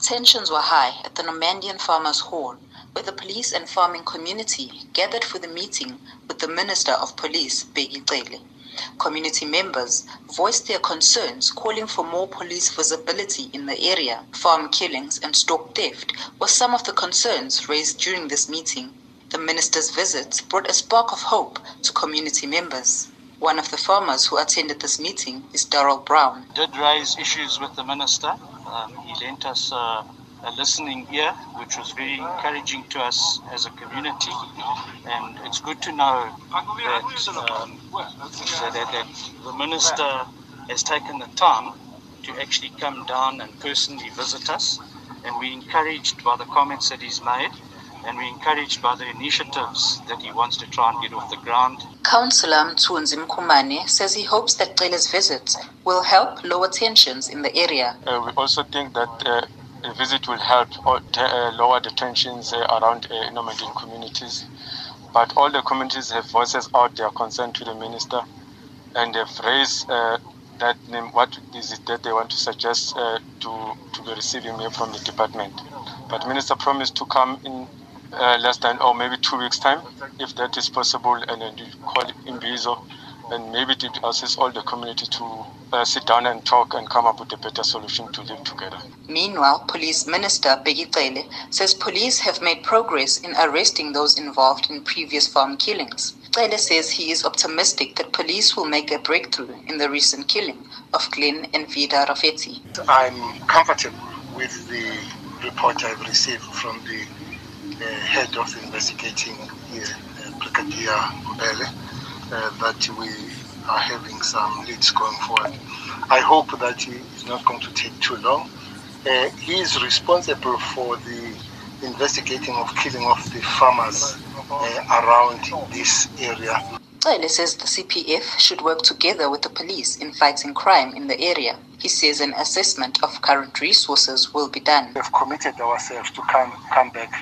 Tensions were high at the Normandien Farmers Hall, where the police and farming community gathered for the meeting with the Minister of Police, Bheki Cele. Community members voiced their concerns, calling for more police visibility in the area. Farm killings and stock theft were some of the concerns raised during this meeting. The minister's visit brought a spark of hope to community members. One of the farmers who attended this meeting is Darrell Brown. Did raise issues with the minister. Um, he lent us uh, a listening ear, which was very encouraging to us as a community. And it's good to know that, um, that, that the minister has taken the time to actually come down and personally visit us. And we're encouraged by the comments that he's made and we're encouraged by the initiatives that he wants to try and get off the ground. Councillor Mtunzi Mkumane says he hopes that Cele's visit will help lower tensions in the area. Uh, we also think that uh, the visit will help uh, lower the tensions uh, around uh, Normandien communities. But all the communities have voices out their concern to the minister and they've raised uh, that name, what is it that they want to suggest uh, to, to be receiving here from the department. But minister promised to come in uh, less than or maybe two weeks time, if that is possible, and then you call Imbizo and maybe to assist all the community to uh, sit down and talk and come up with a better solution to live together. Meanwhile, Police Minister Bheki Cele says police have made progress in arresting those involved in previous farm killings. Cele says he is optimistic that police will make a breakthrough in the recent killing of Glenn and Vida Rafferty. I'm comfortable with the report I've received from the head of investigating here, uh, Brigadier Mbele, uh, that we are having some leads going forward. I hope that he is not going to take too long. Uh, he is responsible for the investigating of killing of the farmers uh, around this area. Cele says the CPF should work together with the police in fighting crime in the area. He says an assessment of current resources will be done. We've committed ourselves to come come back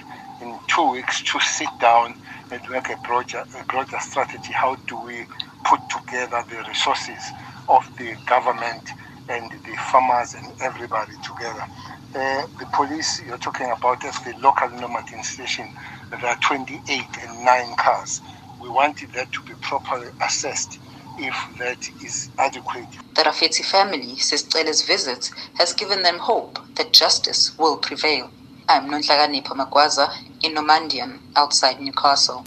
two weeks to sit down and make a broader, a broader strategy. How do we put together the resources of the government and the farmers and everybody together? Uh, the police you're talking about as the local Normandien station, there are 28 and 9 cars. We wanted that to be properly assessed if that is adequate. The Rafferty family says Cele's visit has given them hope that justice will prevail. I'm Nonhlakanipho Magwaza in Normandian outside Newcastle.